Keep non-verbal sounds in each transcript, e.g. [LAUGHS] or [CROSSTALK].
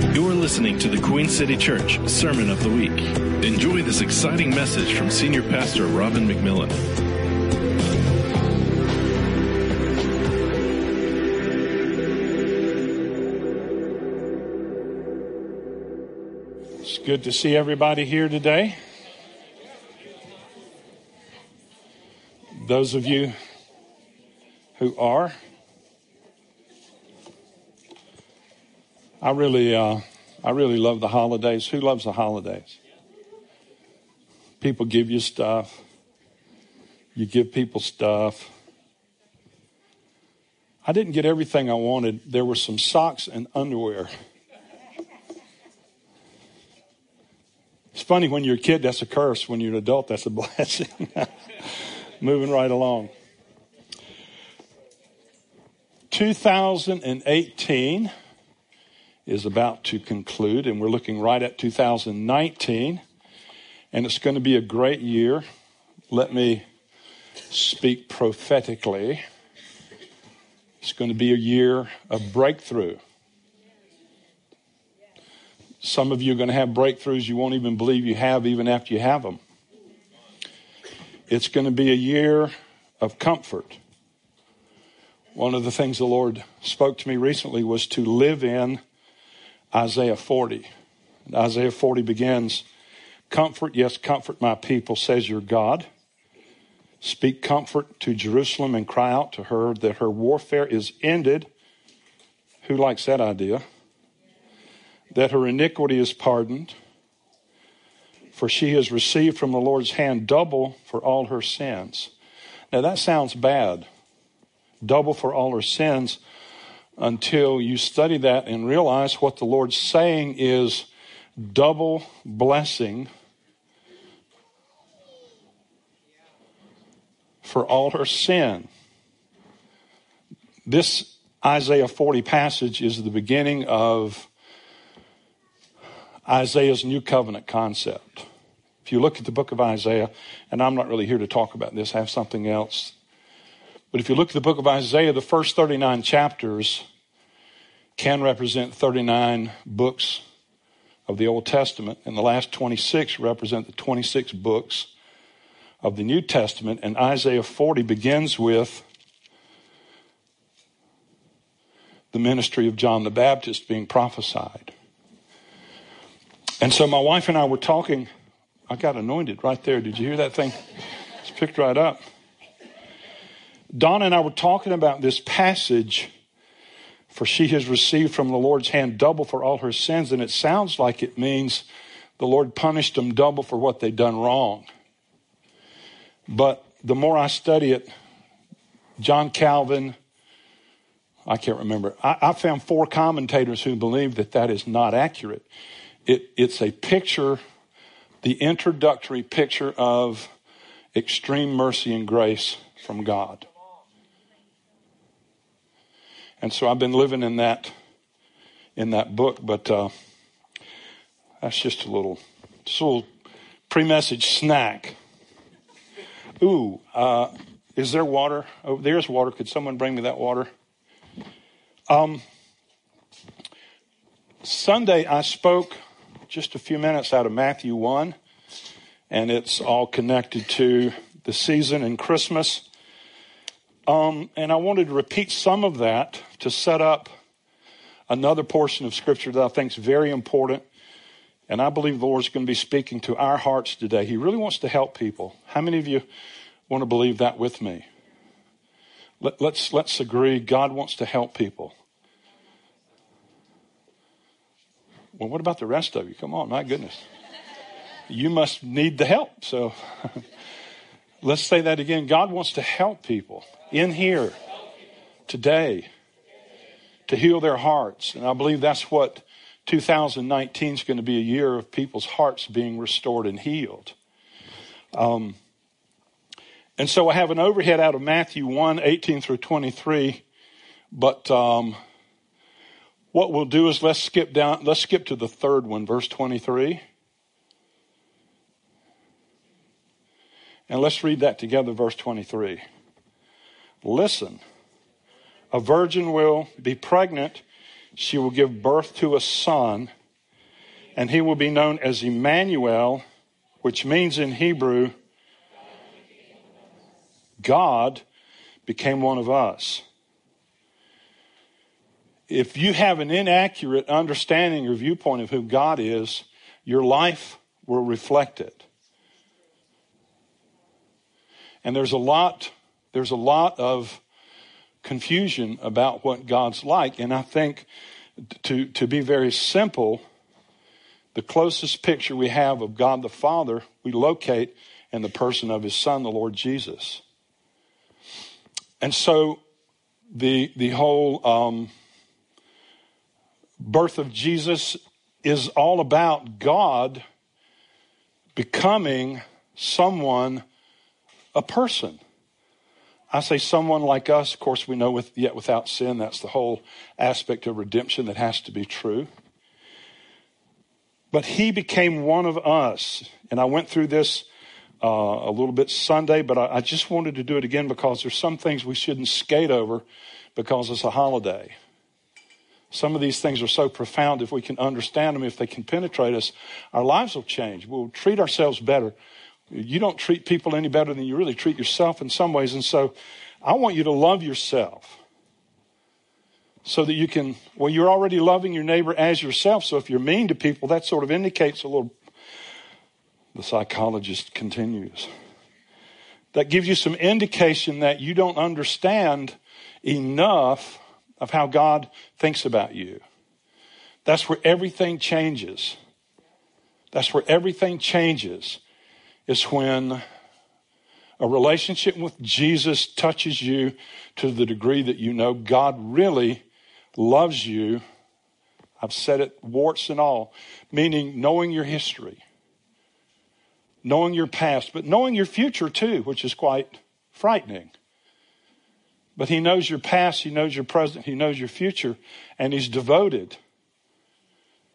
You're listening to the Queen City Church Sermon of the Week. Enjoy this exciting message from Senior Pastor Robin McMillan. It's good to see everybody here today. Those of you who are, I really, uh, I really love the holidays. Who loves the holidays? People give you stuff. You give people stuff. I didn't get everything I wanted. There were some socks and underwear. It's funny when you're a kid, that's a curse. When you're an adult, that's a [LAUGHS] blessing. Moving right along. 2018 is about to conclude, and we're looking right at 2019, and it's going to be a great year. Let me speak prophetically. It's going to be a year of breakthrough. Some of you are going to have breakthroughs you won't even believe you have, even after you have them. It's going to be a year of comfort. One of the things the Lord spoke to me recently was to live in Isaiah 40. And Isaiah 40 begins Comfort, yes, comfort my people, says your God. Speak comfort to Jerusalem and cry out to her that her warfare is ended. Who likes that idea? That her iniquity is pardoned. For she has received from the Lord's hand double for all her sins. Now that sounds bad. Double for all her sins until you study that and realize what the Lord's saying is double blessing for all her sin. This Isaiah 40 passage is the beginning of Isaiah's new covenant concept. If you look at the book of Isaiah, and I'm not really here to talk about this, I have something else but if you look at the book of Isaiah, the first 39 chapters can represent 39 books of the Old Testament, and the last 26 represent the 26 books of the New Testament. And Isaiah 40 begins with the ministry of John the Baptist being prophesied. And so my wife and I were talking. I got anointed right there. Did you hear that thing? It's picked right up. Donna and I were talking about this passage, for she has received from the Lord's hand double for all her sins, and it sounds like it means the Lord punished them double for what they'd done wrong. But the more I study it, John Calvin, I can't remember. I, I found four commentators who believe that that is not accurate. It, it's a picture, the introductory picture of extreme mercy and grace from God. And so I've been living in that in that book, but uh, that's just a little, just a little pre-message snack. Ooh, uh, is there water? Oh, there's water. Could someone bring me that water? Um, Sunday I spoke just a few minutes out of Matthew 1, and it's all connected to the season and Christmas. Um, and I wanted to repeat some of that to set up another portion of Scripture that I think is very important. And I believe the Lord's going to be speaking to our hearts today. He really wants to help people. How many of you want to believe that with me? Let, let's, let's agree God wants to help people. Well, what about the rest of you? Come on, my goodness. You must need the help. So [LAUGHS] let's say that again. God wants to help people in here today to heal their hearts. And I believe that's what 2019 is going to be a year of people's hearts being restored and healed. Um, and so I have an overhead out of Matthew 1 18 through 23. But um, what we'll do is let's skip down, let's skip to the third one, verse 23. And let's read that together, verse 23. Listen, a virgin will be pregnant. she will give birth to a son, and he will be known as Emmanuel, which means in Hebrew, God became one of us. If you have an inaccurate understanding or viewpoint of who God is, your life will reflect it. And there's a lot, there's a lot of confusion about what God's like. And I think to, to be very simple, the closest picture we have of God the Father, we locate in the person of his Son, the Lord Jesus. And so the, the whole um, birth of Jesus is all about God becoming someone, a person. I say someone like us, of course, we know with, yet without sin, that's the whole aspect of redemption that has to be true. But he became one of us. And I went through this uh, a little bit Sunday, but I, I just wanted to do it again because there's some things we shouldn't skate over because it's a holiday. Some of these things are so profound, if we can understand them, if they can penetrate us, our lives will change. We'll treat ourselves better you don't treat people any better than you really treat yourself in some ways. And so I want you to love yourself so that you can, well, you're already loving your neighbor as yourself. So if you're mean to people, that sort of indicates a little, the psychologist continues. That gives you some indication that you don't understand enough of how God thinks about you. That's where everything changes. That's where everything changes is when a relationship with Jesus touches you to the degree that you know God really loves you. I've said it warts and all, meaning knowing your history, knowing your past, but knowing your future too, which is quite frightening. But he knows your past, he knows your present, he knows your future, and he's devoted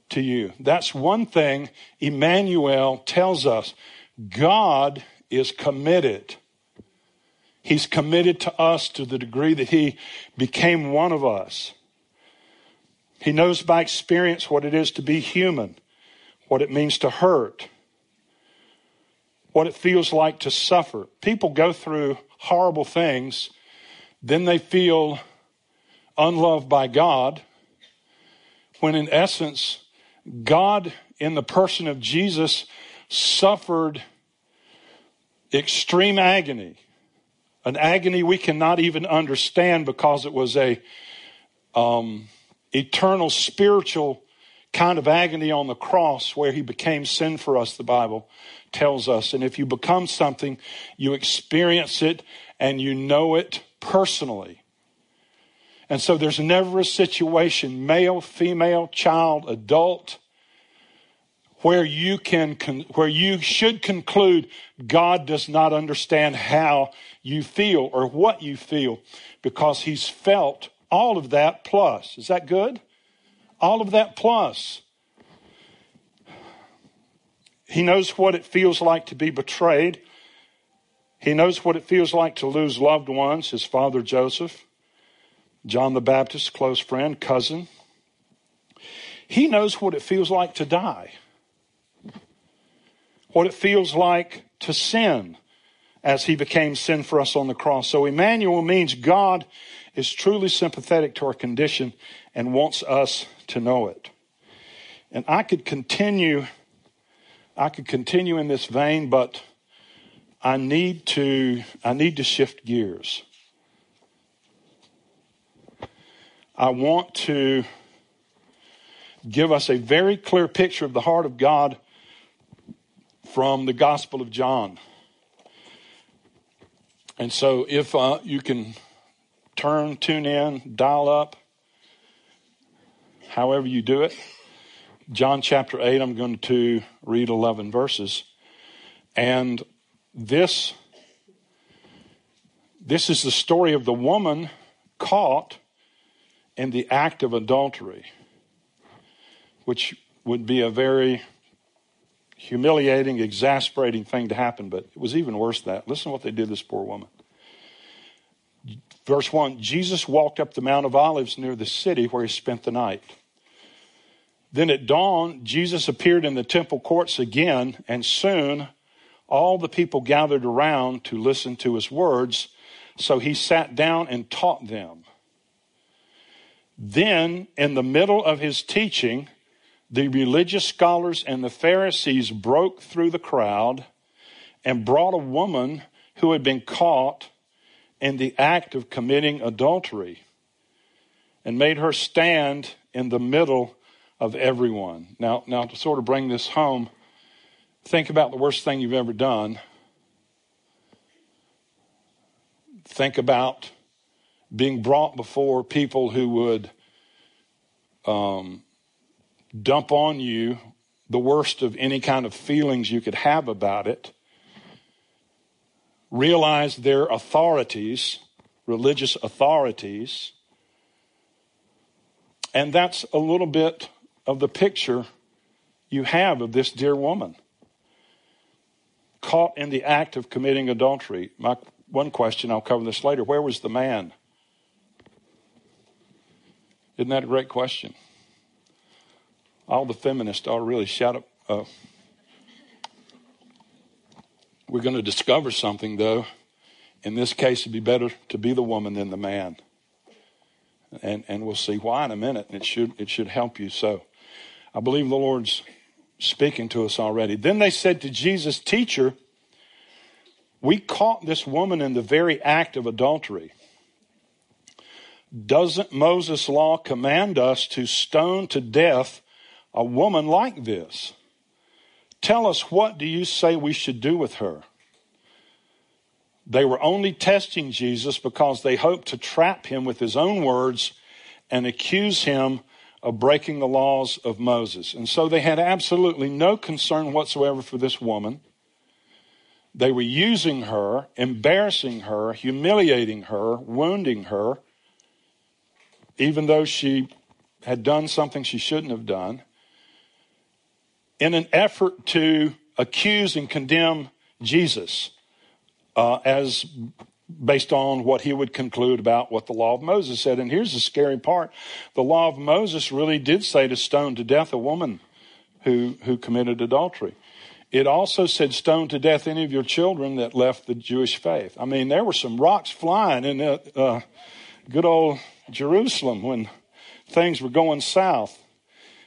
to you. That's one thing Emmanuel tells us. God is committed. He's committed to us to the degree that He became one of us. He knows by experience what it is to be human, what it means to hurt, what it feels like to suffer. People go through horrible things, then they feel unloved by God, when in essence, God, in the person of Jesus, suffered extreme agony, an agony we cannot even understand because it was a um, eternal spiritual kind of agony on the cross where he became sin for us, the Bible tells us. And if you become something, you experience it and you know it personally. And so there's never a situation, male, female, child, adult, where you can where you should conclude God does not understand how you feel or what you feel because he's felt all of that plus. Is that good? All of that plus. He knows what it feels like to be betrayed. He knows what it feels like to lose loved ones, his father Joseph, John the Baptist, close friend, cousin. He knows what it feels like to die what it feels like to sin as he became sin for us on the cross. So Emmanuel means God is truly sympathetic to our condition and wants us to know it. And I could continue I could continue in this vein, but I need to I need to shift gears. I want to give us a very clear picture of the heart of God from the Gospel of John. And so, if uh, you can turn, tune in, dial up, however you do it, John chapter 8, I'm going to read 11 verses. And this, this is the story of the woman caught in the act of adultery, which would be a very humiliating, exasperating thing to happen, but it was even worse than that. Listen to what they did this poor woman. Verse 1 Jesus walked up the Mount of Olives near the city where he spent the night. Then at dawn, Jesus appeared in the temple courts again, and soon all the people gathered around to listen to his words. So he sat down and taught them. Then, in the middle of his teaching, the religious scholars and the Pharisees broke through the crowd and brought a woman who had been caught in the act of committing adultery and made her stand in the middle of everyone. Now, now to sort of bring this home, think about the worst thing you've ever done. Think about being brought before people who would um, dump on you the worst of any kind of feelings you could have about it. Realize their authorities, religious authorities. And that's a little bit of the picture you have of this dear woman caught in the act of committing adultery. My one question, I'll cover this later. Where was the man? Isn't that a great question? All the feminists are really shout up. Uh, we're going to discover something, though. In this case, it'd be better to be the woman than the man. And, and we'll see why in a minute. It should, it should help you so. I believe the Lord's speaking to us already. Then they said to Jesus, Teacher, we caught this woman in the very act of adultery. Doesn't Moses' law command us to stone to death a woman like this? Tell us, what do you say we should do with her? They were only testing Jesus because they hoped to trap him with his own words and accuse him of breaking the laws of Moses. And so they had absolutely no concern whatsoever for this woman. They were using her, embarrassing her, humiliating her, wounding her even though she had done something she shouldn't have done, in an effort to accuse and condemn Jesus uh, as based on what he would conclude about what the law of Moses said. And here's the scary part the law of Moses really did say to stone to death a woman who, who committed adultery. It also said stone to death any of your children that left the Jewish faith. I mean, there were some rocks flying in the, uh, good old Jerusalem when things were going south.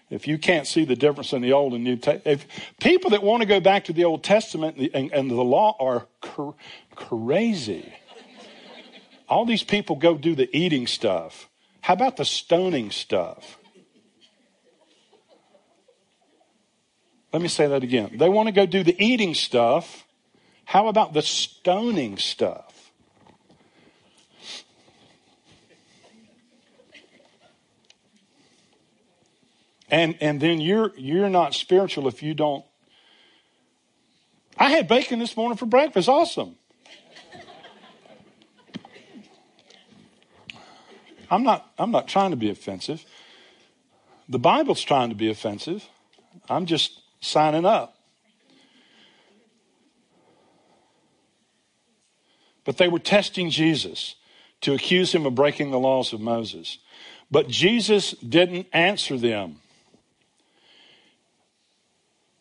If you can't see the difference in the Old and New Testament, people that want to go back to the Old Testament and, and the law are cr- crazy. All these people go do the eating stuff. How about the stoning stuff? Let me say that again. They want to go do the eating stuff. How about the stoning stuff? And and then you're you're not spiritual if you don't. I had bacon this morning for breakfast. Awesome. I'm not I'm not trying to be offensive. The Bible's trying to be offensive. I'm just signing up. But they were testing Jesus to accuse him of breaking the laws of Moses. But Jesus didn't answer them.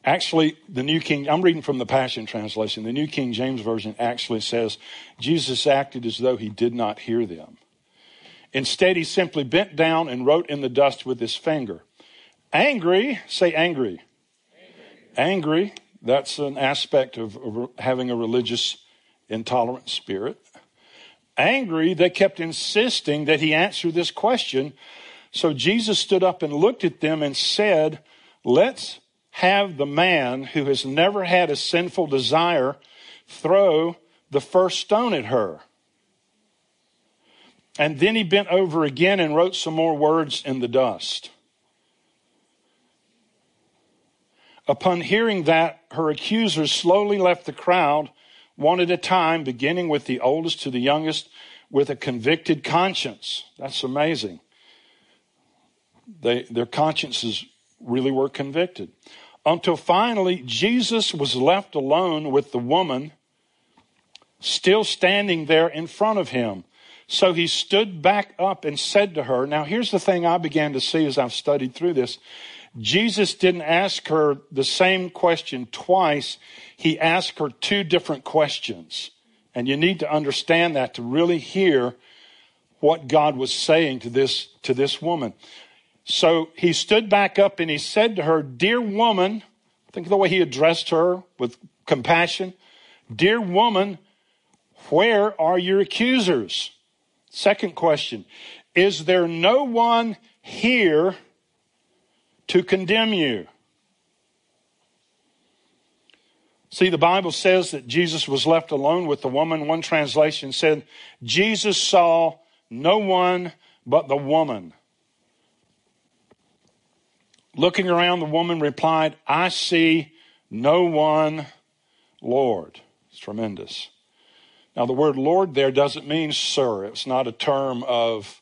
Actually, the New King, I'm reading from the Passion Translation. The New King James Version actually says Jesus acted as though he did not hear them. Instead, he simply bent down and wrote in the dust with his finger. Angry, say angry. Angry, angry that's an aspect of, having a religious, intolerant spirit. Angry, they kept insisting that he answer this question. So Jesus stood up and looked at them and said, Let's have the man who has never had a sinful desire throw the first stone at her. And then he bent over again and wrote some more words in the dust. Upon hearing that, her accusers slowly left the crowd, one at a time, beginning with the oldest to the youngest, with a convicted conscience. That's amazing. They, their consciences really were convicted until finally Jesus was left alone with the woman still standing there in front of him. So he stood back up and said to her, Now here's the thing I began to see as I've studied through this. Jesus didn't ask her the same question twice. He asked her two different questions. And you need to understand that to really hear what God was saying to this, to this woman. So he stood back up and he said to her, Dear woman, think of the way he addressed her with compassion. Dear woman, where are your accusers? Second question Is there no one here to condemn you? See, the Bible says that Jesus was left alone with the woman. One translation said, Jesus saw no one but the woman. Looking around, the woman replied, I see no one, Lord. It's tremendous. Now, the word Lord there doesn't mean sir. It's not a term of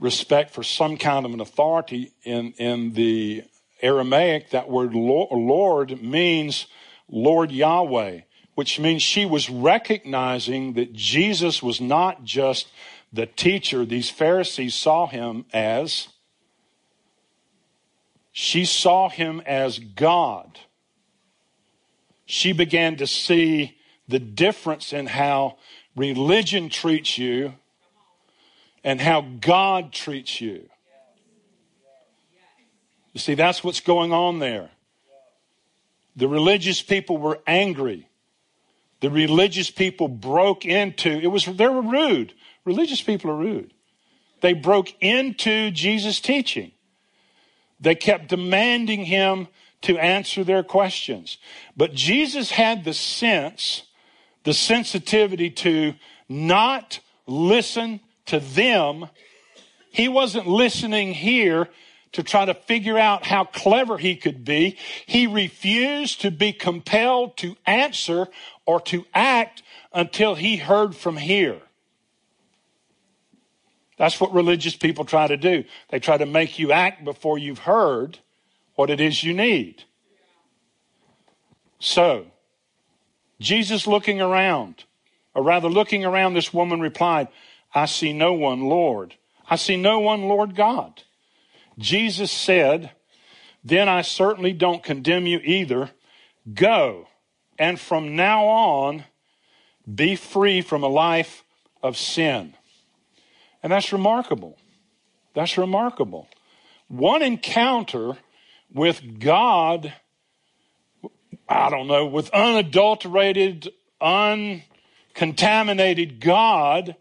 respect for some kind of an authority. In, in the Aramaic, that word Lord means Lord Yahweh, which means she was recognizing that Jesus was not just the teacher these Pharisees saw him as. She saw him as God. She began to see the difference in how religion treats you and how God treats you. You see, that's what's going on there. The religious people were angry. The religious people broke into it was they were rude. Religious people are rude. They broke into Jesus' teaching. They kept demanding him to answer their questions. But Jesus had the sense the sensitivity to not listen to them. He wasn't listening here to try to figure out how clever he could be. He refused to be compelled to answer or to act until he heard from here. That's what religious people try to do. They try to make you act before you've heard what it is you need. So, Jesus looking around, or rather looking around, this woman replied, I see no one, Lord. I see no one, Lord God. Jesus said, Then I certainly don't condemn you either. Go, and from now on, be free from a life of sin. And that's remarkable. That's remarkable. One encounter with God I don't know, with unadulterated, uncontaminated God,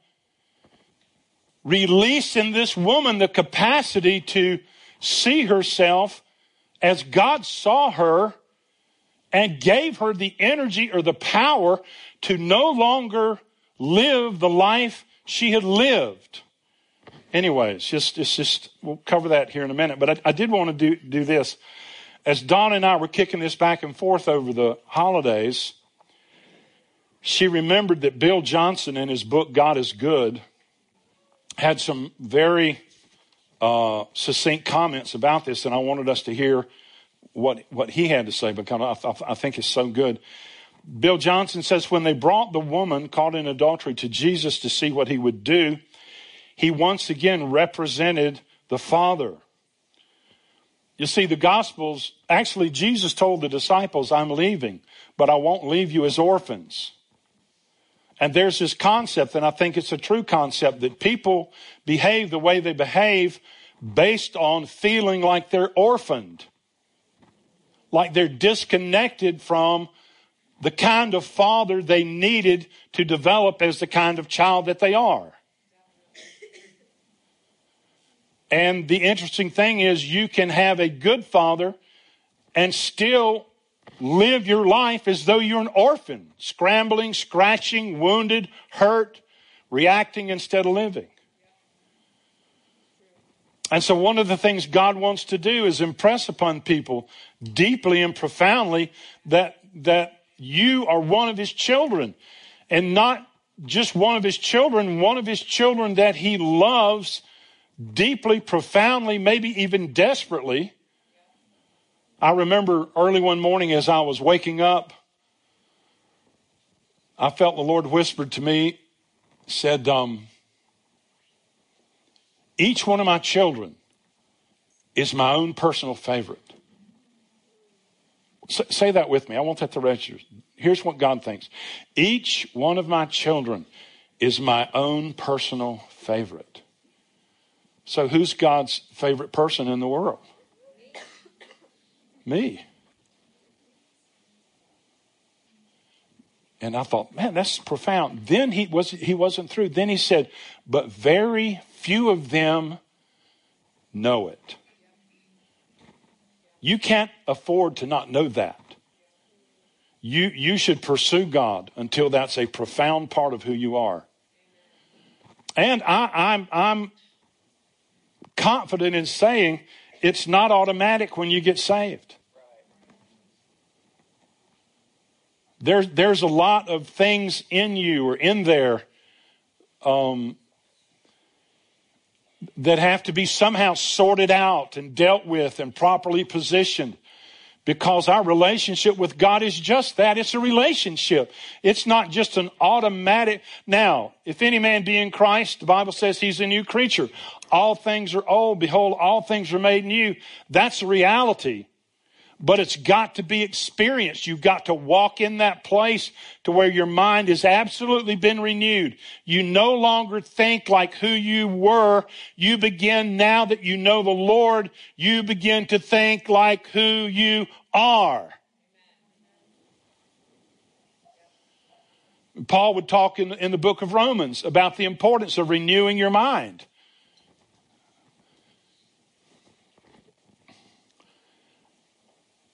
release in this woman the capacity to see herself as God saw her and gave her the energy or the power to no longer live the life she had lived. Anyways, just, it's just, we'll cover that here in a minute. But I, I did want to do, do this as Donna and I were kicking this back and forth over the holidays, she remembered that Bill Johnson, in his book God is Good, had some very uh, succinct comments about this, and I wanted us to hear what, what he had to say because I, I think it's so good. Bill Johnson says when they brought the woman caught in adultery to Jesus to see what he would do, he once again represented the Father. You see, the Gospels, actually, Jesus told the disciples, I'm leaving, but I won't leave you as orphans. And there's this concept, and I think it's a true concept, that people behave the way they behave based on feeling like they're orphaned, like they're disconnected from the kind of father they needed to develop as the kind of child that they are. And the interesting thing is, you can have a good father and still live your life as though you're an orphan, scrambling, scratching, wounded, hurt, reacting instead of living. And so, one of the things God wants to do is impress upon people deeply and profoundly that, that you are one of His children. And not just one of His children, one of His children that He loves deeply, profoundly, maybe even desperately. I remember early one morning as I was waking up, I felt the Lord whispered to me, said, um, each one of my children is my own personal favorite. S- say that with me. I want that to register. Here's what God thinks each one of my children is my own personal favorite. So, who's God's favorite person in the world? Me. And I thought, man, that's profound. Then he was he wasn't through. Then he said, but very few of them know it. You can't afford to not know that. You you should pursue God until that's a profound part of who you are. And I, I'm I'm confident in saying it's not automatic when you get saved. There's, there's a lot of things in you or in there um, that have to be somehow sorted out and dealt with and properly positioned because our relationship with God is just that. It's a relationship. It's not just an automatic. Now, if any man be in Christ, the Bible says he's a new creature. All things are old. Behold, all things are made new. That's reality but it's got to be experienced. You've got to walk in that place to where your mind has absolutely been renewed. You no longer think like who you were. You begin now that you know the Lord, you begin to think like who you are. Paul would talk in, in the book of Romans about the importance of renewing your mind.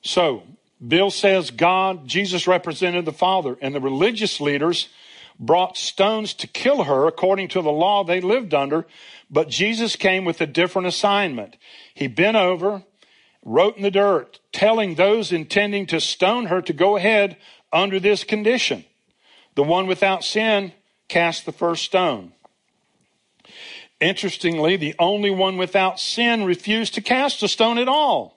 So, Bill says God, Jesus represented the Father, and the religious leaders brought stones to kill her according to the law they lived under, but Jesus came with a different assignment. He bent over, wrote in the dirt, telling those intending to stone her to go ahead under this condition. The one without sin cast the first stone. Interestingly, the only one without sin refused to cast a stone at all.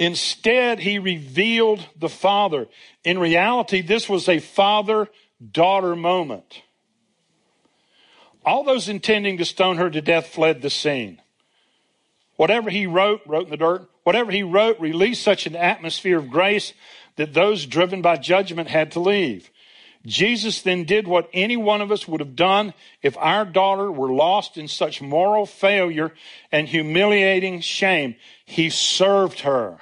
Instead, he revealed the Father. In reality, this was a father daughter moment. All those intending to stone her to death fled the scene. Whatever he wrote, wrote in the dirt, whatever he wrote released such an atmosphere of grace that those driven by judgment had to leave. Jesus then did what any one of us would have done if our daughter were lost in such moral failure and humiliating shame. He served her.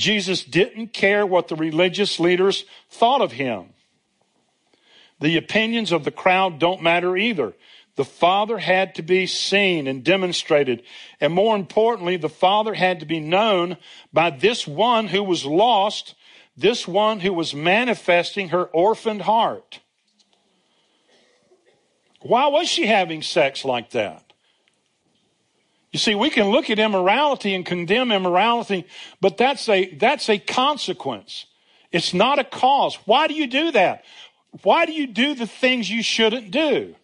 Jesus didn't care what the religious leaders thought of him. The opinions of the crowd don't matter either. The Father had to be seen and demonstrated. And more importantly, the Father had to be known by this one who was lost, this one who was manifesting her orphaned heart. Why was she having sex like that? You see, we can look at immorality and condemn immorality, but that's a, that's a consequence. It's not a cause. Why do you do that? Why do you do the things you shouldn't do?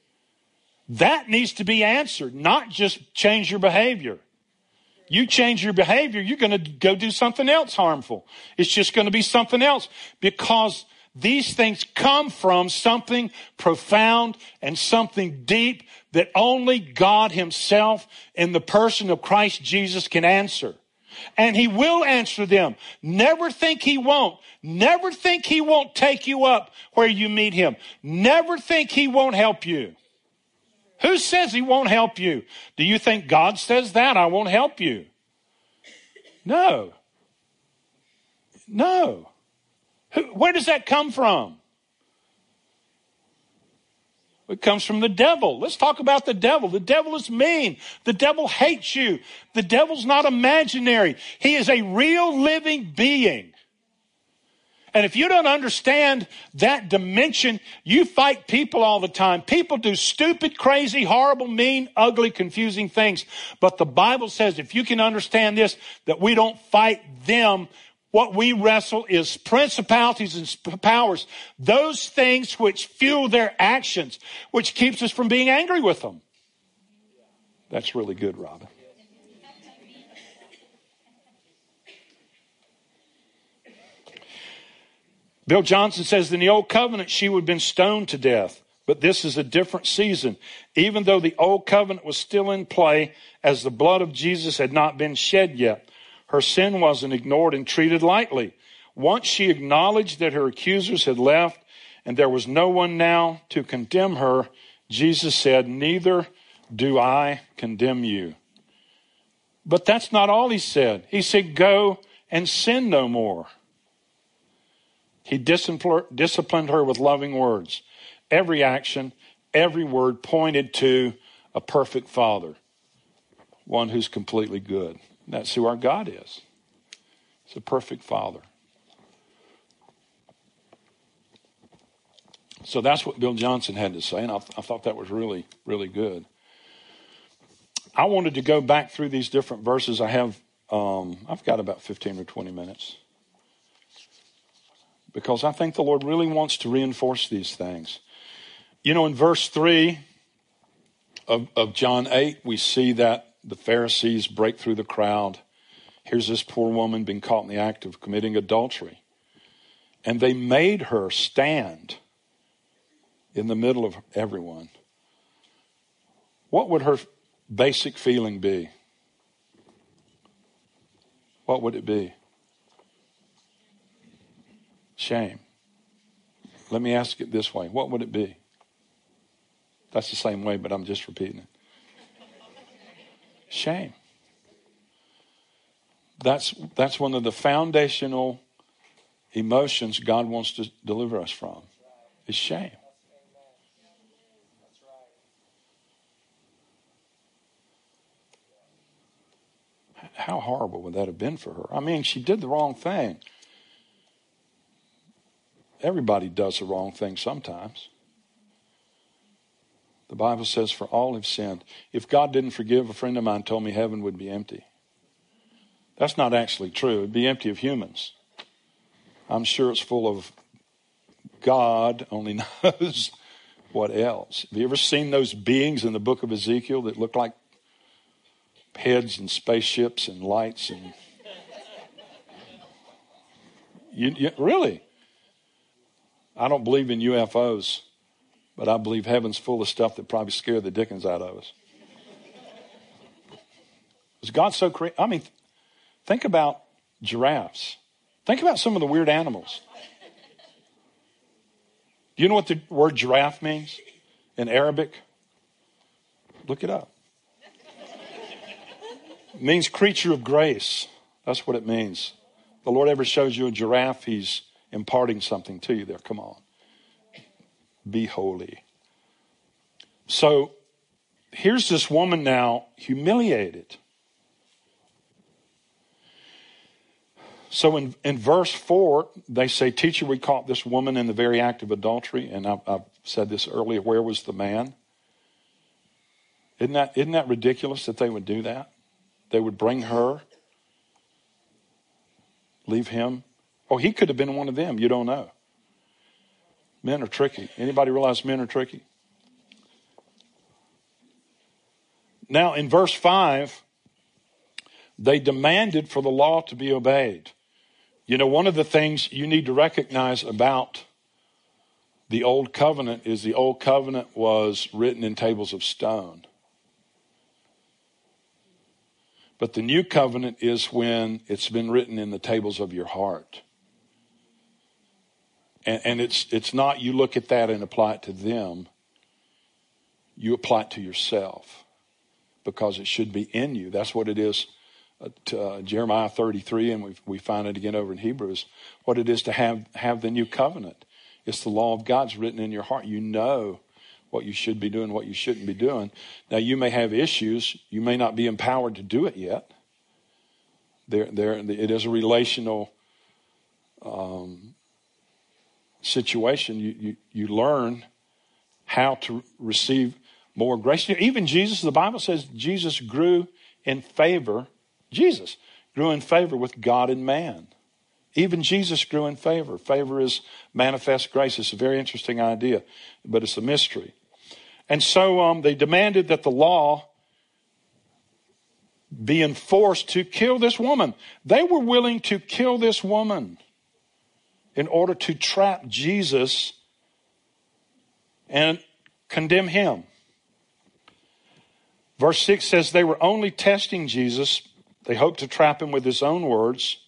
That needs to be answered, not just change your behavior. You change your behavior, you're going to go do something else harmful. It's just going to be something else because these things come from something profound and something deep that only God Himself in the person of Christ Jesus can answer. And He will answer them. Never think He won't. Never think He won't take you up where you meet Him. Never think He won't help you. Who says He won't help you? Do you think God says that? I won't help you. No. No. Where does that come from? It comes from the devil. Let's talk about the devil. The devil is mean. The devil hates you. The devil's not imaginary. He is a real living being. And if you don't understand that dimension, you fight people all the time. People do stupid, crazy, horrible, mean, ugly, confusing things. But the Bible says if you can understand this, that we don't fight them, what we wrestle is principalities and powers, those things which fuel their actions, which keeps us from being angry with them. That's really good, Robin. Bill Johnson says in the old covenant, she would have been stoned to death. But this is a different season. Even though the old covenant was still in play, as the blood of Jesus had not been shed yet, her sin wasn't ignored and treated lightly. Once she acknowledged that her accusers had left and there was no one now to condemn her, Jesus said, Neither do I condemn you. But that's not all he said. He said, Go and sin no more. He disciplined her with loving words. Every action, every word pointed to a perfect Father, one who's completely good. That's who our God is. He's a perfect Father. So that's what Bill Johnson had to say, and I, I thought that was really, really good. I wanted to go back through these different verses. I have, um, I've got about 15 or 20 minutes because I think the Lord really wants to reinforce these things. You know, in verse 3 of, of John 8, we see that the Pharisees break through the crowd. Here's this poor woman being caught in the act of committing adultery. And they made her stand in the middle of everyone. What would her basic feeling be? What would it be? Shame. Let me ask it this way what would it be? That's the same way, but I'm just repeating it. Shame. That's, that's one of the foundational emotions God wants to deliver us from is shame. How horrible would that have been for her? I mean, she did the wrong thing. Everybody does the wrong thing sometimes. The Bible says, For all have sinned. If God didn't forgive, a friend of mine told me heaven would be empty. That's not actually true. It'd be empty of humans. I'm sure it's full of God only [LAUGHS] knows what else. Have you ever seen those beings in the book of Ezekiel that look like heads and spaceships and lights and you, you, really I don't believe in UFOs. But I believe heaven's full of stuff that probably scare the dickens out of us. Is God so creative? I mean, think about giraffes. Think about some of the weird animals. Do you know what the word giraffe means in Arabic? Look it up. It means creature of grace. That's what it means. The Lord ever shows you a giraffe, He's imparting something to you there. Come on be holy. So here's this woman now humiliated. So in, in verse 4, they say, Teacher, we caught this woman in the very act of adultery. And I, have said this earlier where was the man? Isn't that, isn't that ridiculous that they would do that? They would bring her, leave him. Oh, he could have been one of them. You don't know. Men are tricky. Anybody realize men are tricky? Now, in verse 5, they demanded for the law to be obeyed. You know, one of the things you need to recognize about the Old Covenant is the Old Covenant was written in tables of stone. But the New Covenant is when it's been written in the tables of your heart. And, and it's, it's not you look at that and apply it to them, you apply it to yourself because it should be in you. That's what it is uh, to, uh, Jeremiah 33, and we, we find it again over in Hebrews, what it is to have, have the new covenant. It's the law of God's written in your heart. You know what you should be doing, what you shouldn't be doing. Now, you may have issues. You may not be empowered to do it yet. There, there, it is a relational um, situation, you, you, you learn how to receive more grace. Even Jesus, the Bible says Jesus grew in favor, Jesus grew in favor with God and man. Even Jesus grew in favor. Favor is manifest grace. It's a very interesting idea, but it's a mystery. And so um, they demanded that the law be enforced to kill this woman. They were willing to kill this woman in order to trap Jesus and condemn him. Verse 6 says they were only testing Jesus. They hoped to trap him with his own words.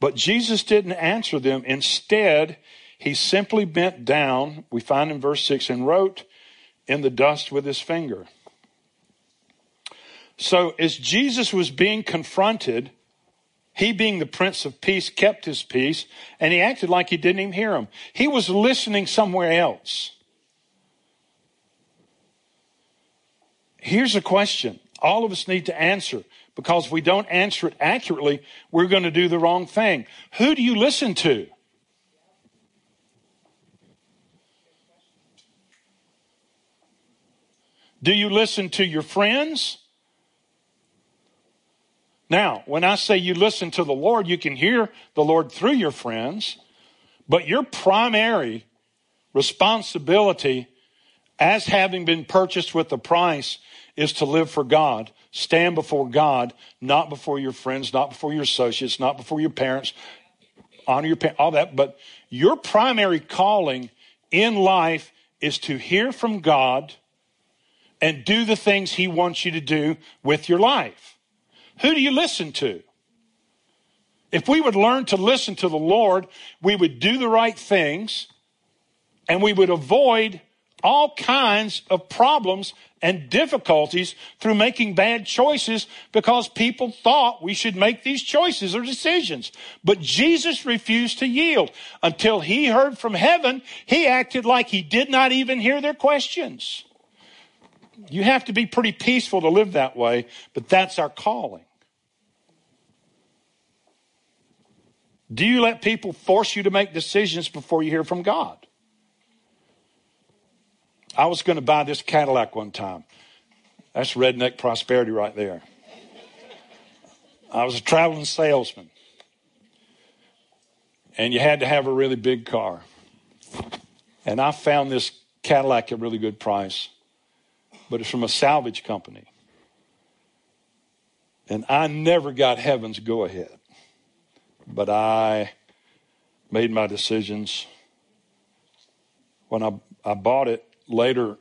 But Jesus didn't answer them. Instead, he simply bent down, we find in verse 6, and wrote in the dust with his finger. So, as Jesus was being confronted, he, being the Prince of Peace, kept his peace and he acted like he didn't even hear him. He was listening somewhere else. Here's a question all of us need to answer because if we don't answer it accurately, we're going to do the wrong thing. Who do you listen to? Do you listen to your friends? Now, when I say you listen to the Lord, you can hear the Lord through your friends, but your primary responsibility as having been purchased with a price is to live for God, stand before God, not before your friends, not before your associates, not before your parents, honor your parents, all that. But your primary calling in life is to hear from God and do the things He wants you to do with your life. Who do you listen to? If we would learn to listen to the Lord, we would do the right things and we would avoid all kinds of problems and difficulties through making bad choices because people thought we should make these choices or decisions. But Jesus refused to yield. Until he heard from heaven, he acted like he did not even hear their questions. You have to be pretty peaceful to live that way, but that's our calling. Do you let people force you to make decisions before you hear from God? I was going to buy this Cadillac one time. That's redneck prosperity right there. I was a traveling salesman. And you had to have a really big car. And I found this Cadillac at a really good price, but it's from a salvage company. And I never got heaven's go ahead but I made my decisions. When I, I bought it later,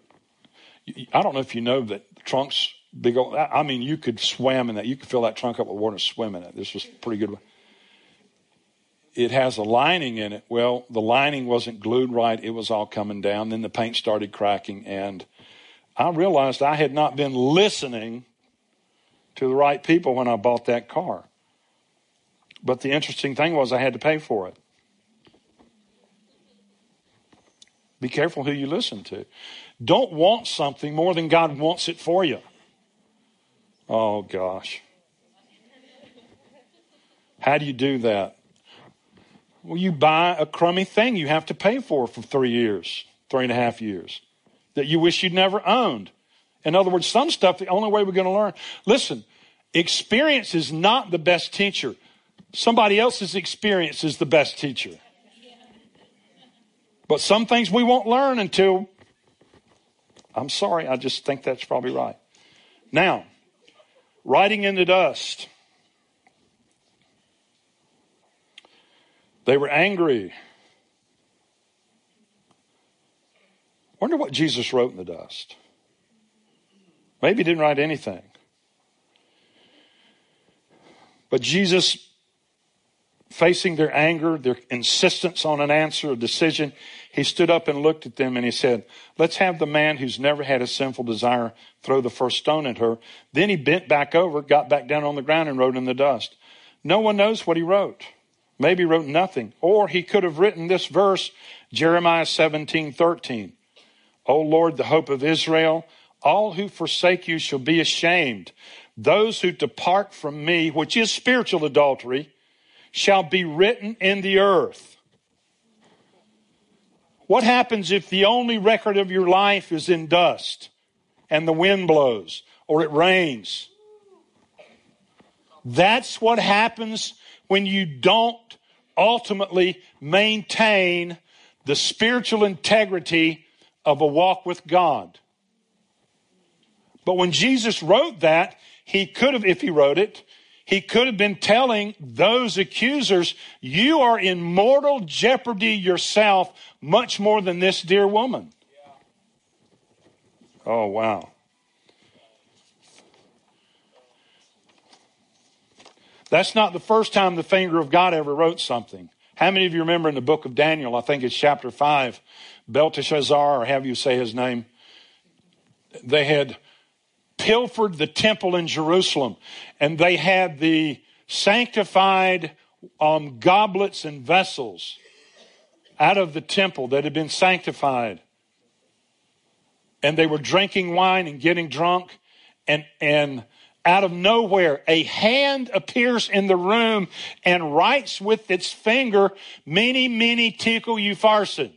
I don't know if you know that trunk's big old, I mean, you could swim in that. You could fill that trunk up with water and swim in it. This was pretty good. It has a lining in it. Well, the lining wasn't glued right. It was all coming down. Then the paint started cracking. And I realized I had not been listening to the right people when I bought that car. But the interesting thing was, I had to pay for it. Be careful who you listen to. Don't want something more than God wants it for you. Oh, gosh. How do you do that? Well, you buy a crummy thing you have to pay for for three years, three and a half years, that you wish you'd never owned. In other words, some stuff, the only way we're going to learn. Listen, experience is not the best teacher. Somebody else's experience is the best teacher. But some things we won't learn until, I'm sorry, I just think that's probably right. Now, writing in the dust. They were angry. Wonder what Jesus wrote in the dust. Maybe he didn't write anything. But Jesus facing their anger, their insistence on an answer, a decision, he stood up and looked at them and he said, Let's have the man who's never had a sinful desire throw the first stone at her. Then he bent back over, got back down on the ground, and wrote in the dust. No one knows what he wrote. Maybe he wrote nothing. Or he could have written this verse, Jeremiah 17 13. O Lord, the hope of Israel, all who forsake you shall be ashamed. Those who depart from me, which is spiritual adultery, shall be written in the earth. What happens if the only record of your life is in dust and the wind blows or it rains? That's what happens when you don't ultimately maintain the spiritual integrity of a walk with God. But when Jesus wrote that, he could have, if he wrote it, he could have been telling those accusers, you are in mortal jeopardy yourself much more than this dear woman. Oh, wow. That's not the first time the finger of God ever wrote something. How many of you remember in the book of Daniel, I think it's chapter 5, Belteshazzar, or have you say his name, they had pilfered the temple in Jerusalem and they had the sanctified um, goblets and vessels out of the temple that had been sanctified. And they were drinking wine and getting drunk and, and out of nowhere, a hand appears in the room and writes with its finger, Many, many mene, upharsin.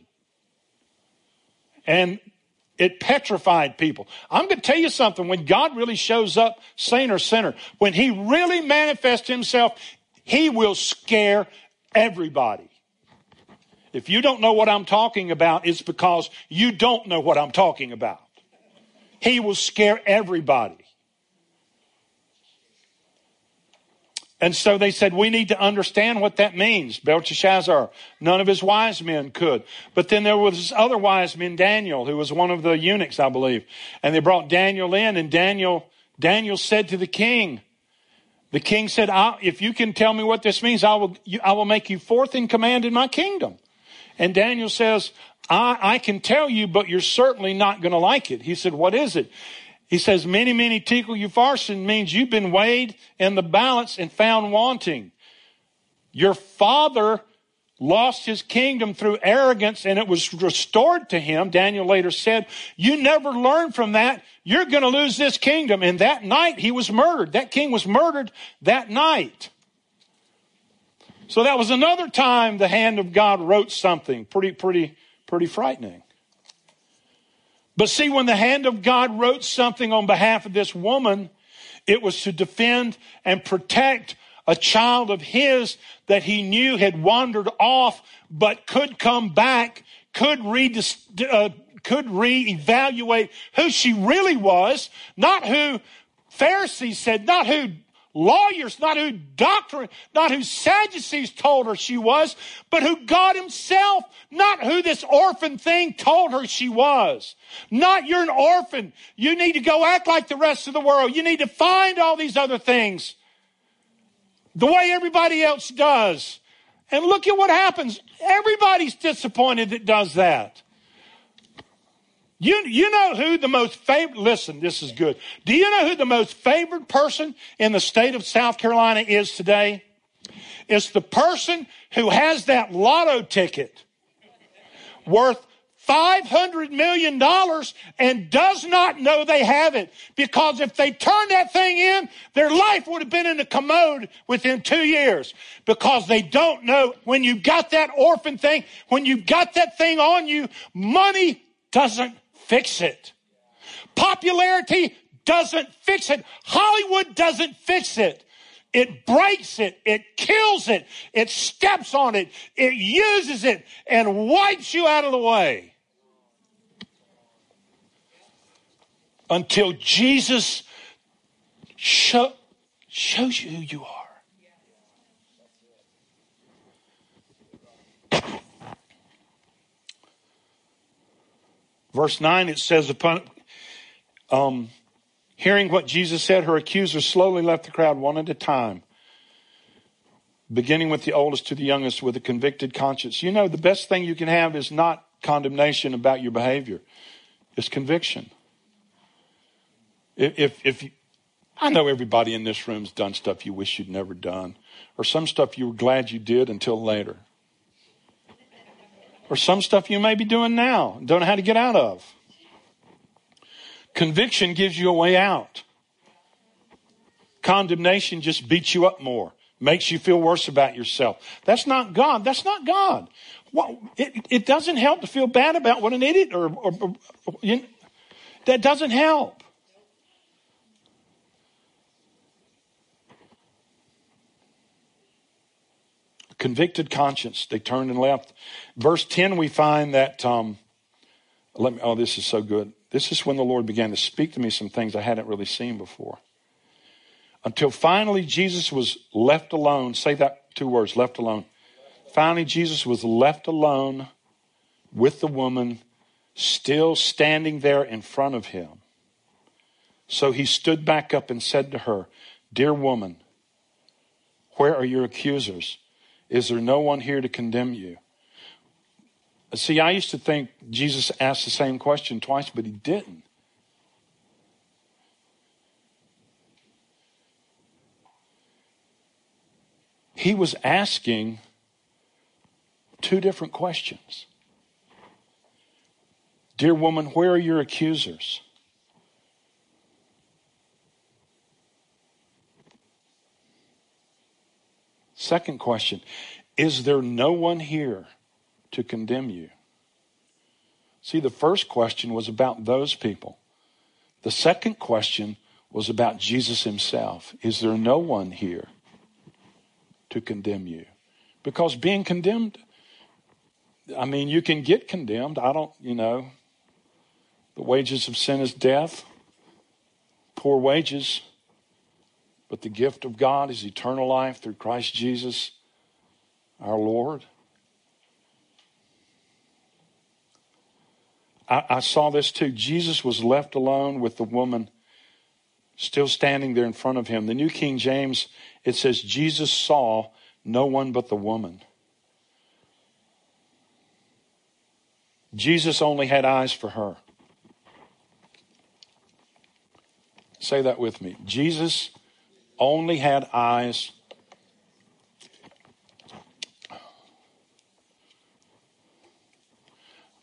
And it petrified people. I'm going to tell you something. When God really shows up, saint or sinner, when he really manifests himself, he will scare everybody. If you don't know what I'm talking about, it's because you don't know what I'm talking about. He will scare everybody. And so they said, we need to understand what that means. Belteshazzar, none of his wise men could. But then there was this other wise man, Daniel, who was one of the eunuchs, I believe. And they brought Daniel in and Daniel, Daniel said to the king, the king said, if you can tell me what this means, I will, I will make you fourth in command in my kingdom. And Daniel says, I, I can tell you, but you're certainly not going to like it. He said, what is it? He says, mene, mene, tekel, upharsin means you've been weighed in the balance and found wanting. Your father lost his kingdom through arrogance and it was restored to him. Daniel later said, you never learn from that. You're going to lose this kingdom. And that night he was murdered. That king was murdered that night. So that was another time the hand of God wrote something pretty, pretty, pretty frightening. But see, when the hand of God wrote something on behalf of this woman, it was to defend and protect a child of his that he knew had wandered off, but could come back, could re, uh, could reevaluate who she really was, not who Pharisees said, not who lawyers, not who doctrine, not who Sadducees told her she was, but who God himself, not who this orphan thing told her she was. Not you're an orphan. You need to go act like the rest of the world. You need to find all these other things the way everybody else does. And look at what happens. Everybody's disappointed that does that. You, you know who the most favorite, listen, this is good. Do you know who the most favored person in the state of South Carolina is today? It's the person who has that lotto ticket worth $500 million and does not know they have it. Because if they turned that thing in, their life would have been in a commode within two years. Because they don't know when you've got that orphan thing, when you've got that thing on you, money doesn't fix it. Popularity doesn't fix it. Hollywood doesn't fix it. It breaks it. It kills it. It steps on it. It uses it and wipes you out of the way. Until Jesus show, shows you who you are. Verse 9, it says, upon um, hearing what Jesus said, her accusers slowly left the crowd one at a time, beginning with the oldest to the youngest with a convicted conscience. You know, the best thing you can have is not condemnation about your behavior, it's conviction. If, if, you, I know everybody in this room's done stuff you wish you'd never done, or some stuff you were glad you did until later or some stuff you may be doing now, don't know how to get out of. Conviction gives you a way out. Condemnation just beats you up more, makes you feel worse about yourself. That's not God. That's not God. Well, it, it doesn't help to feel bad about what an idiot or, or, or you know, that doesn't help. Convicted conscience. They turned and left. Verse 10, we find that, um, let me, oh, this is so good. This is when the Lord began to speak to me some things I hadn't really seen before. Until finally Jesus was left alone. Say that two words, left alone. Finally, Jesus was left alone with the woman still standing there in front of him. So he stood back up and said to her, Dear woman, where are your accusers? Is there no one here to condemn you? See, I used to think Jesus asked the same question twice, but he didn't. He was asking two different questions. Dear woman, where are your accusers? Second question Is there no one here to condemn you? See, the first question was about those people. The second question was about Jesus himself. Is there no one here to condemn you? Because being condemned, I mean, you can get condemned. I don't, you know, the wages of sin is death, poor wages. But the gift of God is eternal life through Christ Jesus our Lord. I, I, saw this too. Jesus was left alone with the woman still standing there in front of him. The New King James, it says, Jesus saw no one but the woman. Jesus only had eyes for her. Say that with me. Jesus only had eyes.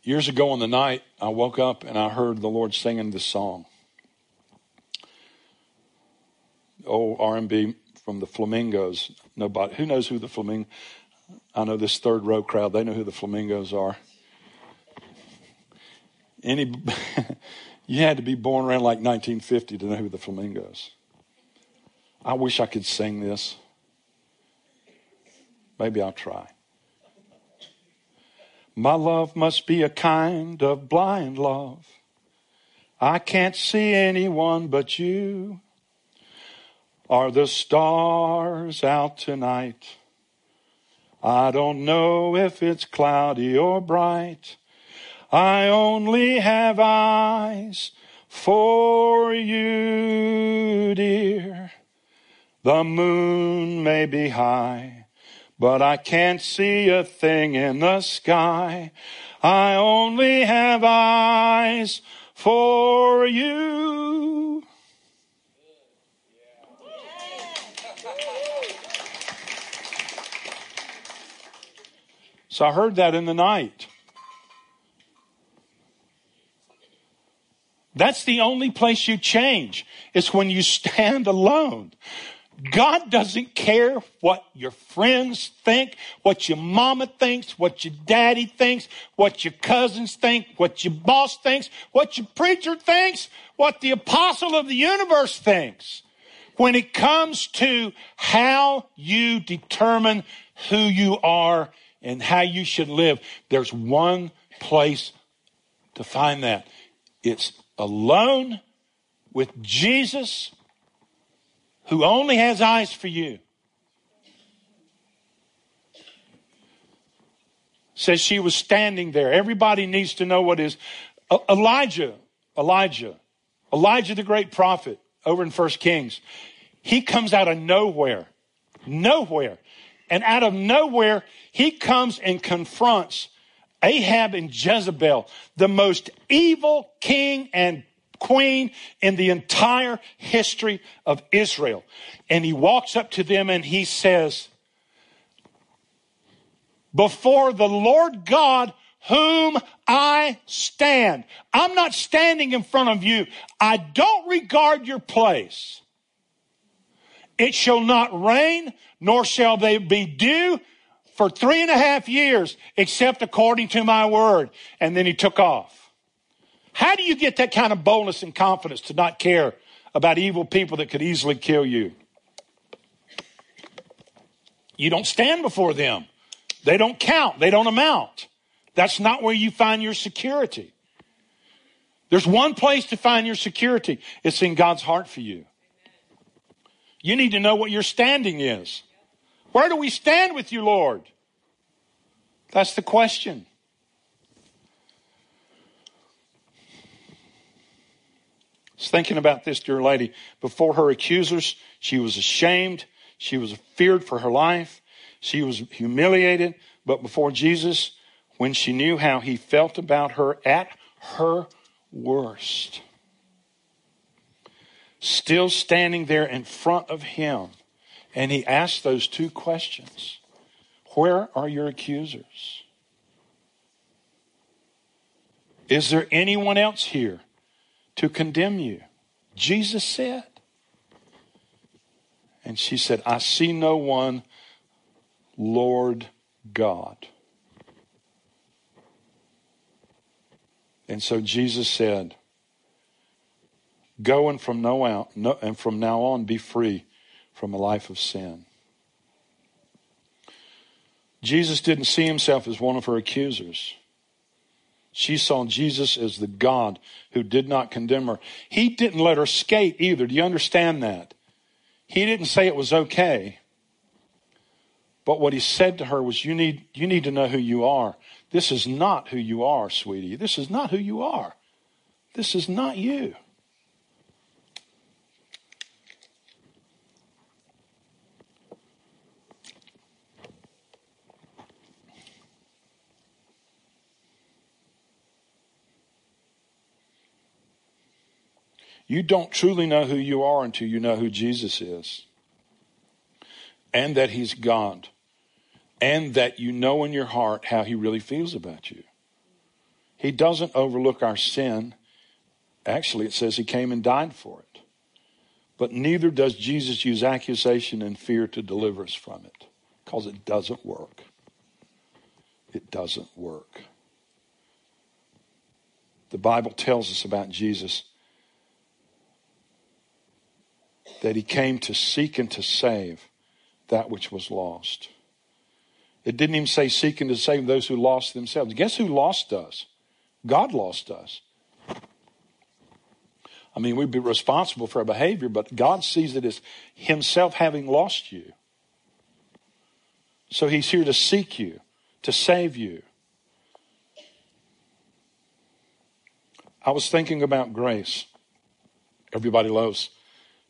Years ago in the night, I woke up and I heard the Lord singing this song. Oh, R&B from the Flamingos. Nobody, who knows who the Flamingo? I know this third row crowd. They know who the Flamingos are. Any, [LAUGHS] you had to be born around like 1950 to know who the Flamingos. I wish I could sing this. Maybe I'll try. My love must be a kind of blind love. I can't see anyone but you. Are the stars out tonight? I don't know if it's cloudy or bright. I only have eyes for you, dear. The moon may be high, but I can't see a thing in the sky. I only have eyes for you. So I heard that in the night. That's the only place you change. It's when you stand [LAUGHS] alone. God doesn't care what your friends think, what your mama thinks, what your daddy thinks, what your cousins think, what your boss thinks, what your preacher thinks, what the apostle of the universe thinks. When it comes to how you determine who you are and how you should live, there's one place to find that. It's alone with Jesus who only has eyes for you. Says she was standing there. Everybody needs to know what is Elijah, Elijah, Elijah the great prophet over in First Kings. He comes out of nowhere, nowhere. And out of nowhere, he comes and confronts Ahab and Jezebel, the most evil king and queen in the entire history of Israel. And he walks up to them and he says, Before the Lord God whom I stand. I'm not standing in front of you. I don't regard your place. It shall not rain, nor shall they be dew for three and a half years, except according to my word. And then he took off. How do you get that kind of boldness and confidence to not care about evil people that could easily kill you? You don't stand before them. They don't count. They don't amount. That's not where you find your security. There's one place to find your security. It's in God's heart for you. You need to know what your standing is. Where do we stand with you, Lord? That's the question. Was thinking about this dear lady. Before her accusers, she was ashamed. She was feared for her life. She was humiliated. But before Jesus, when she knew how he felt about her at her worst, still standing there in front of him, and he asked those two questions Where are your accusers? Is there anyone else here to condemn you? Jesus said. And she said, I see no one, Lord God. And so Jesus said, Go and from now on, no, and from now on be free from a life of sin. Jesus didn't see himself as one of her accusers. She saw Jesus as the God who did not condemn her. He didn't let her skate either. Do you understand that? He didn't say it was okay. But what he said to her was, you need, you need to know who you are. This is not who you are, sweetie. This is not who you are. This is not you. You don't truly know who you are until you know who Jesus is and that he's God and that you know in your heart how he really feels about you. He doesn't overlook our sin. Actually, it says he came and died for it. But neither does Jesus use accusation and fear to deliver us from it because it doesn't work. It doesn't work. The Bible tells us about Jesus that he came to seek and to save that which was lost. It didn't even say seeking to save those who lost themselves. Guess who lost us? God lost us. I mean, we'd be responsible for our behavior, but God sees it as Himself having lost you. So He's here to seek you, to save you. I was thinking about grace. Everybody loves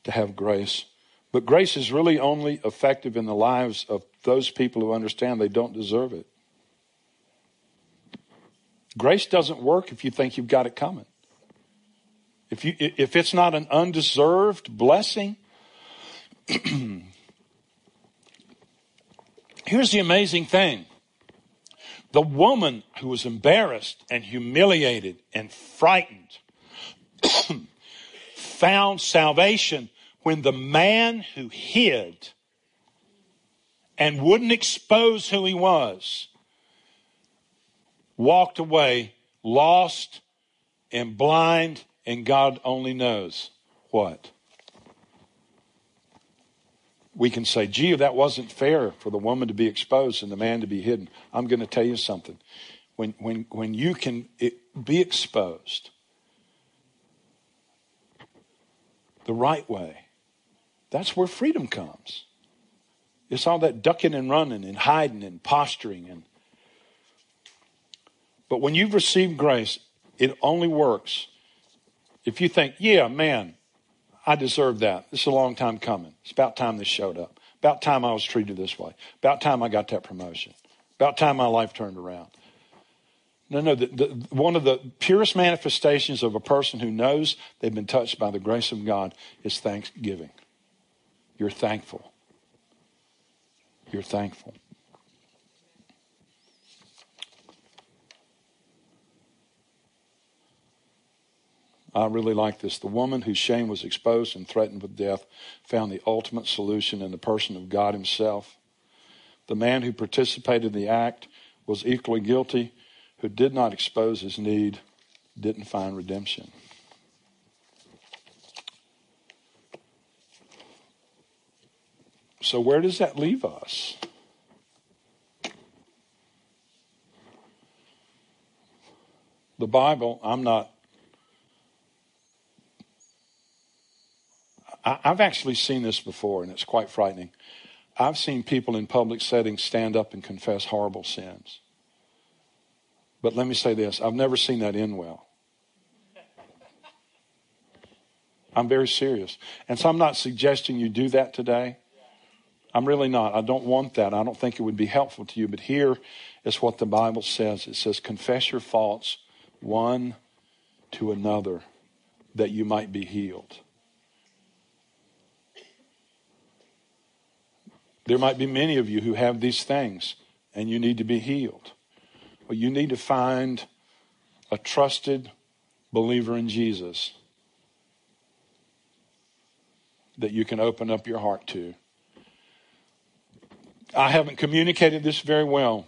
to have grace. But grace is really only effective in the lives of those people who understand they don't deserve it. Grace doesn't work if you think you've got it coming. If, you, if it's not an undeserved blessing, [CLEARS THROAT] here's the amazing thing. The woman who was embarrassed and humiliated and frightened [CLEARS THROAT] found salvation when the man who hid and wouldn't expose who he was walked away lost and blind, and God only knows what. We can say, gee, that wasn't fair for the woman to be exposed and the man to be hidden. I'm going to tell you something. When, when, when you can be exposed, the right way, that's where freedom comes. It's all that ducking and running and hiding and posturing and but when you've received grace, it only works if you think, yeah, man, I deserve that. This is a long time coming. It's about time this showed up. About time I was treated this way. About time I got that promotion. About time my life turned around. No, no. The, the, one of the purest manifestations of a person who knows they've been touched by the grace of God is thanksgiving. You're thankful. You're thankful. I really like this. The woman whose shame was exposed and threatened with death found the ultimate solution in the person of God Himself. The man who participated in the act was equally guilty who did not expose his need didn't find redemption. So, where does that leave us? The Bible, I'm not, I've actually seen this before, and it's quite frightening. I've seen people in public settings stand up and confess horrible sins. But let me say this I've never seen that end well. I'm very serious. And so I'm not suggesting you do that today. I'm really not. I don't want that. I don't think it would be helpful to you. But here is what the Bible says it says, confess your faults one to another that you might be healed. There might be many of you who have these things and you need to be healed. Well, you need to find a trusted believer in Jesus that you can open up your heart to. I haven't communicated this very well.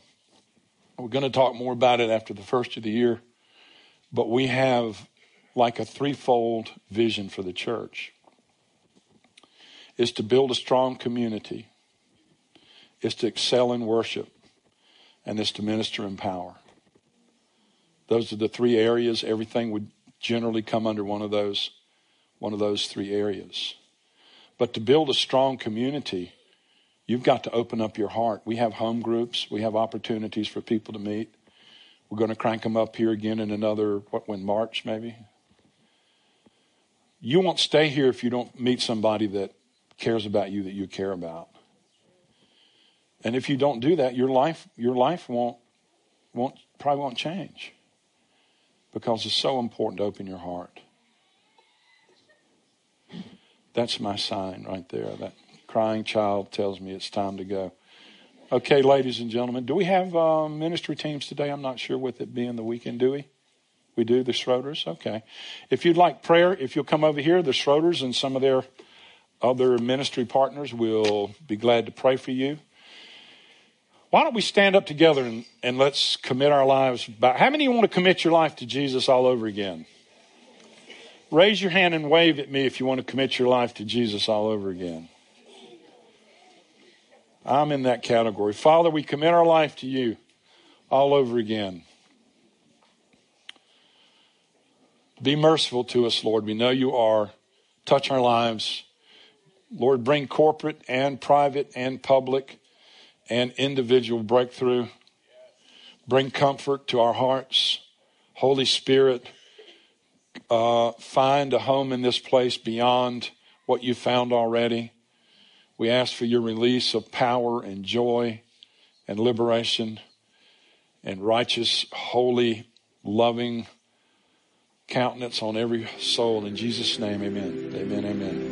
We're going to talk more about it after the first of the year. But we have like a threefold vision for the church is to build a strong community, is to excel in worship, and is to minister in power. Those are the three areas. Everything would generally come under one of those, one of those three areas. But to build a strong community, you've got to open up your heart. We have home groups. We have opportunities for people to meet. We're going to crank them up here again in another, what, when March maybe? You won't stay here if you don't meet somebody that cares about you that you care about. And if you don't do that, your life, your life won't, won't, probably won't change because it's so important to open your heart. That's my sign right there. That crying child tells me it's time to go. Okay, ladies and gentlemen, do we have uh, ministry teams today? I'm not sure with it being the weekend, do we? We do, the Schroeders? Okay. If you'd like prayer, if you'll come over here, the Schroeders and some of their other ministry partners will be glad to pray for you. Why don't we stand up together and, and let's commit our lives back? How many of you want to commit your life to Jesus all over again? Raise your hand and wave at me if you want to commit your life to Jesus all over again. I'm in that category. Father, we commit our life to you all over again. Be merciful to us, Lord. We know you are. Touch our lives. Lord, bring corporate and private and public and individual breakthrough. Bring comfort to our hearts. Holy Spirit, uh, find a home in this place beyond what you found already. We ask for your release of power and joy and liberation and righteous, holy, loving countenance on every soul. In Jesus' name, amen. Amen, amen.